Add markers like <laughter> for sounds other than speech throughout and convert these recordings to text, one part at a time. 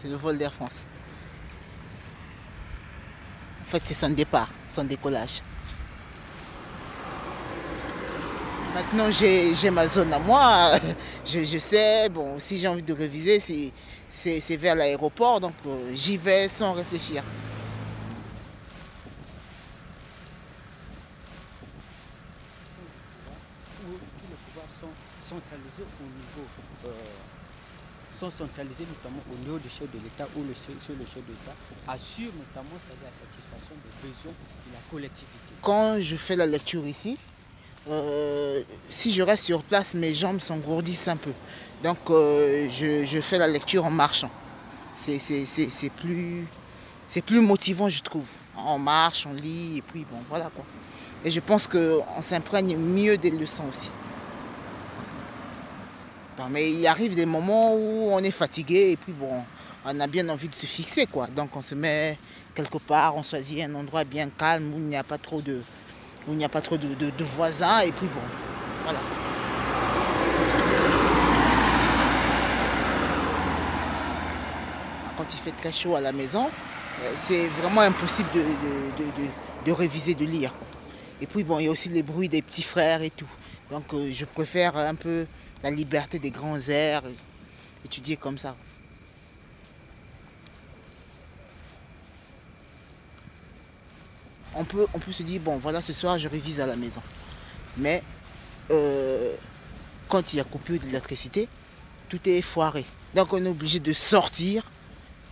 C'est le vol d'Air France. En fait, c'est son départ, son décollage. Maintenant, j'ai ma zone à moi. Je, sais, bon, si j'ai envie de réviser, c'est vers l'aéroport, donc euh, j'y vais sans réfléchir. centralisés au niveau, euh, sont notamment au niveau du chef de l'État ou le chef, le chef de l'État assure notamment la satisfaction des besoins de la collectivité. Quand je fais la lecture ici, euh, si je reste sur place, mes jambes s'engourdissent un peu. Donc euh, je, fais la lecture en marchant. C'est plus, plus motivant, je trouve. On marche, on lit, et puis bon, voilà quoi. Et je pense qu'on s'imprègne mieux des leçons aussi. Mais il arrive des moments où on est fatigué et puis bon, on a bien envie de se fixer quoi. Donc on se met quelque part, on choisit un endroit bien calme où il n'y a pas trop de, où il n'y a pas trop de, voisins, et puis bon, voilà. Quand il fait très chaud à la maison, euh, c'est vraiment impossible de, réviser, de lire. Et puis bon, il y a aussi les bruits des petits frères et tout. Donc euh, je préfère un peu la liberté des grands airs, étudier comme ça. on peut, se dire, bon, voilà, ce soir, je révise à la maison. Mais euh, quand il y a coupure d'électricité, tout est foiré. Donc on est obligé de sortir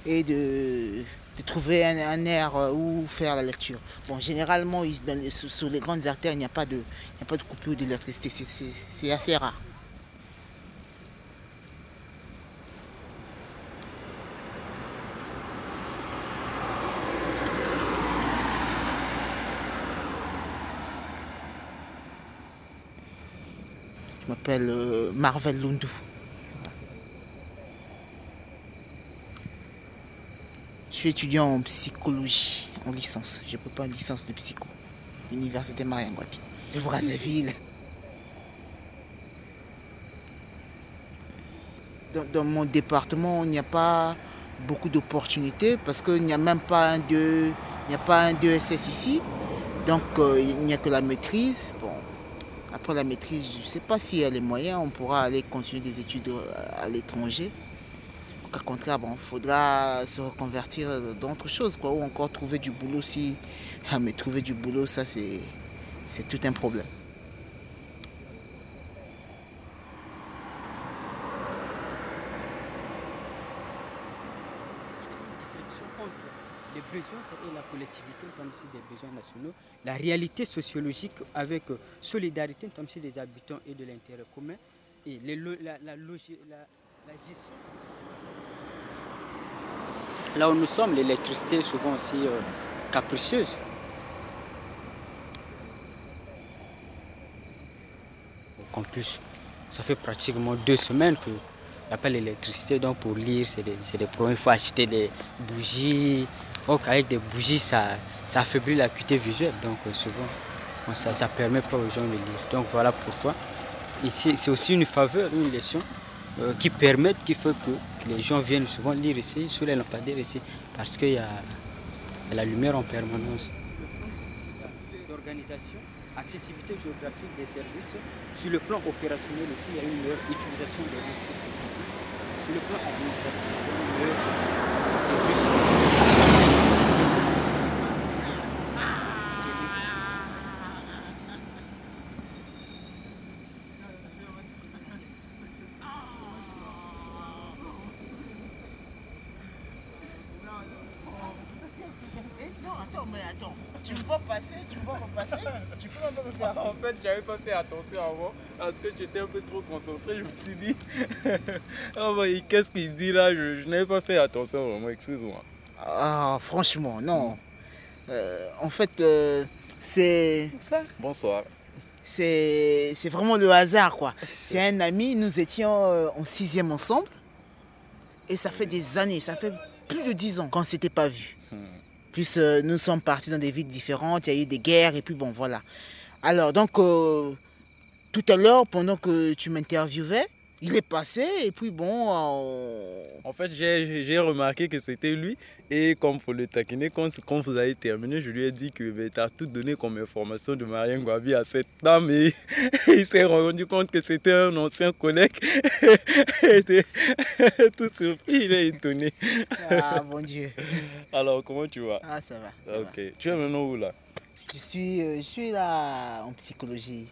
et de, trouver un, air euh, où faire la lecture. Bon, généralement, sur les grandes artères, il n'y a pas de coupure d'électricité. C'est assez rare. Je m'appelle euh, Marvel Lundu. Je suis étudiant en psychologie, en licence. Je peux pas une licence de psycho. Université Mariangwapi, de Brazzaville. Dans, mon département, il n'y a pas beaucoup d'opportunités parce qu'il n'y a même pas un 2, il n'y a pas un 2SS ici. Donc euh, il n'y a que la maîtrise. Bon, la maîtrise, je ne sais pas s'il y a les moyens, on pourra aller continuer des études euh, à l'étranger. Au cas contraire, il faudra se reconvertir dans autre chose, quoi, ou encore trouver du boulot si. <laughs> Ah, mais trouver du boulot, ça c'est tout un problème. les besoins et la collectivité comme si des besoins nationaux, la réalité sociologique avec euh, solidarité comme si des habitants et de l'intérêt commun et la, gestion. Là où nous sommes, l'électricité est souvent aussi euh, capricieuse. Au campus, ça fait pratiquement deux semaines que n'y a pas l'électricité, donc pour lire, c'est des, des, problèmes. Il faut acheter des bougies, donc avec des bougies, ça, ça affaiblit l'acuité visuelle. Donc euh, souvent, ça ne permet pas aux gens de lire. Donc voilà pourquoi. Ici, c'est aussi une faveur, une leçon euh, qui permet, qui fait que les gens viennent souvent lire ici, sous les lampadaires ici, parce qu'il y, a la lumière en permanence. D'organisation, accessibilité géographique des services. Sur le plan opérationnel ici, il y a une meilleure utilisation des ressources physiques. Sur le plan administratif, il y a une meilleure ressources En fait, j'avais pas fait attention avant parce que j'étais un peu trop concentré. Je me suis dit, <laughs> oh, qu'est-ce qu'il dit là? Je, n'avais pas fait attention vraiment, excuse-moi. Ah, franchement, non. Euh, en fait, euh, c'est. Bonsoir. Bonsoir. C'est vraiment le hasard, quoi. C'est un ami, nous étions euh, en sixième ensemble. Et ça fait des années, ça fait plus de dix ans qu'on ne s'était pas vus. Plus nous sommes partis dans des villes différentes, il y a eu des guerres, et puis bon, voilà. Alors, donc, euh, tout à l'heure, pendant que tu m'interviewais, Il est passé et puis bon. on- En fait, j'ai remarqué que c'était lui. Et comme pour le taquiner, quand, quand vous avez terminé, je lui ai dit que tu as tout donné comme information de Marien Gwabi à cette dame. Et <laughs> il s'est rendu compte que c'était un ancien collègue. <laughs> Il était <laughs> tout surpris, il est étonné. Ah, mon Dieu. Alors, comment tu vas? Ah, ça va. ça va. Ok. Tu es maintenant où là? Je suis, euh, je suis là en psychologie.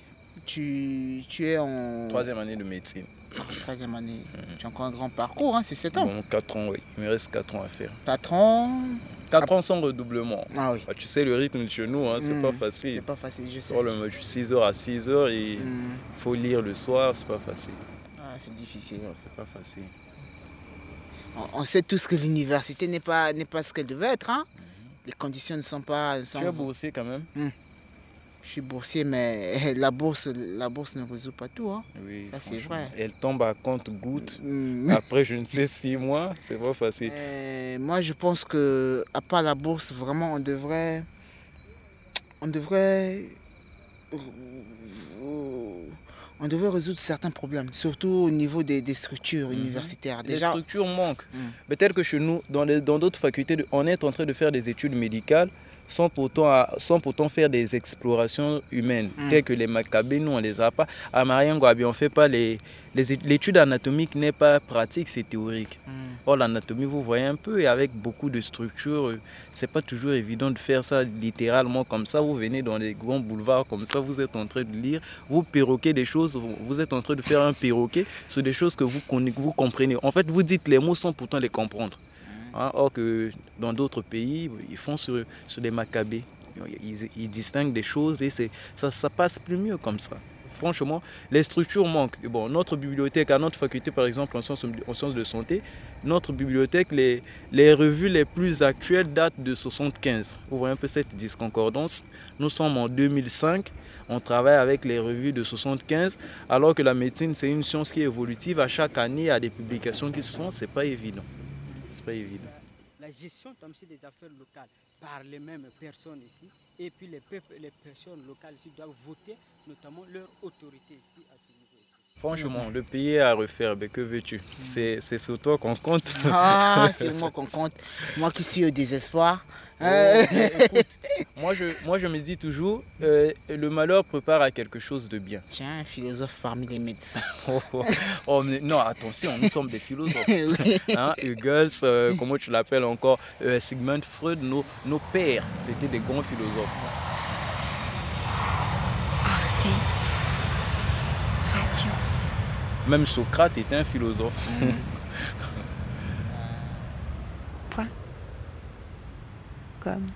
Tu, tu es en Troisième année de médecine. Troisième année. Tu as encore un grand parcours, hein, c'est 7 ans. Bon, 4 ans, oui. Il me reste 4 ans à faire. 4 ans. 4 ans sans redoublement. Ah oui, Ah, tu sais, le rythme de chez nous, hein, c'est pas c'est facile. pas facile, je sais. Sur le 6h à 6h, il Hmm. faut lire le soir, c'est pas facile. Ah, c'est difficile. C'est pas facile. On, on sait tous que l'université n'est pas, pas ce qu'elle devait être. Hein. Les conditions ne sont pas. Tu es boursier quand même? Je suis boursier, mais <laughs> la bourse, la bourse ne résout pas tout. Hein. Oui. Ça, c'est vrai. Elle tombe à compte goutte. Hmm. Après, je ne sais, 6 mois, c'est pas facile. Euh, moi, je pense que à part la bourse, vraiment, on devrait, on devrait, on devrait résoudre certains problèmes, surtout au niveau des, des structures Mhm. universitaires. Les Déjà, structures manquent. Mm. Peut-être que chez nous, dans les- dans d'autres facultés, on est en train de faire des études médicales sans pourtant, sans pourtant faire des explorations humaines, Mm. telles que les macabées, nous on les a pas. À Mariangouabi, on fait pas les, l'étude anatomique n'est pas pratique, c'est théorique. Hmm. Or l'anatomie, vous voyez un peu, et avec beaucoup de structures, c'est pas toujours évident de faire ça littéralement comme ça. Vous venez dans les grands boulevards comme ça, vous êtes en train de lire, vous perroquez des choses, vous- êtes en train de faire un perroquet sur des choses que vous, vous comprenez. En fait, vous dites les mots sans pourtant les comprendre. Hein, or que dans d'autres pays, ils font sur, sur des macabées. Ils, distinguent des choses et ça, ça passe plus mieux comme ça. Franchement, les structures manquent. Bon, notre bibliothèque, à notre faculté par exemple en sciences, en sciences de santé, notre bibliothèque, les, les revues les plus actuelles datent de 75. Vous voyez un peu cette disconcordance. Nous sommes en 2005, on travaille avec les revues de 75, alors que la médecine, c'est une science qui est évolutive. À chaque année, il y a des publications qui se font, c'est pas évident. La gestion des affaires locales par les mêmes personnes ici, et puis les, personnes locales ici doivent voter notamment leur autorité ici. Franchement, le pays est à refaire, mais que veux-tu? C'est c'est sur toi qu'on compte. <laughs> Ah, c'est moi qu'on compte. Moi qui suis au désespoir. Oh, Euh, mais écoute, moi, je, moi, je me dis toujours, euh, le malheur prépare à quelque chose de bien. Tiens, un philosophe parmi les médecins. <laughs> Oh, oh, oh, mais non, attention, nous sommes des philosophes. <laughs> Oui. Hein, Hegel, euh, comment tu l'appelles encore, euh, Sigmund Freud, nos, nos pères, c'était des grands philosophes. Arte Radio. Même Socrate était un philosophe. <laughs> Point. Comme.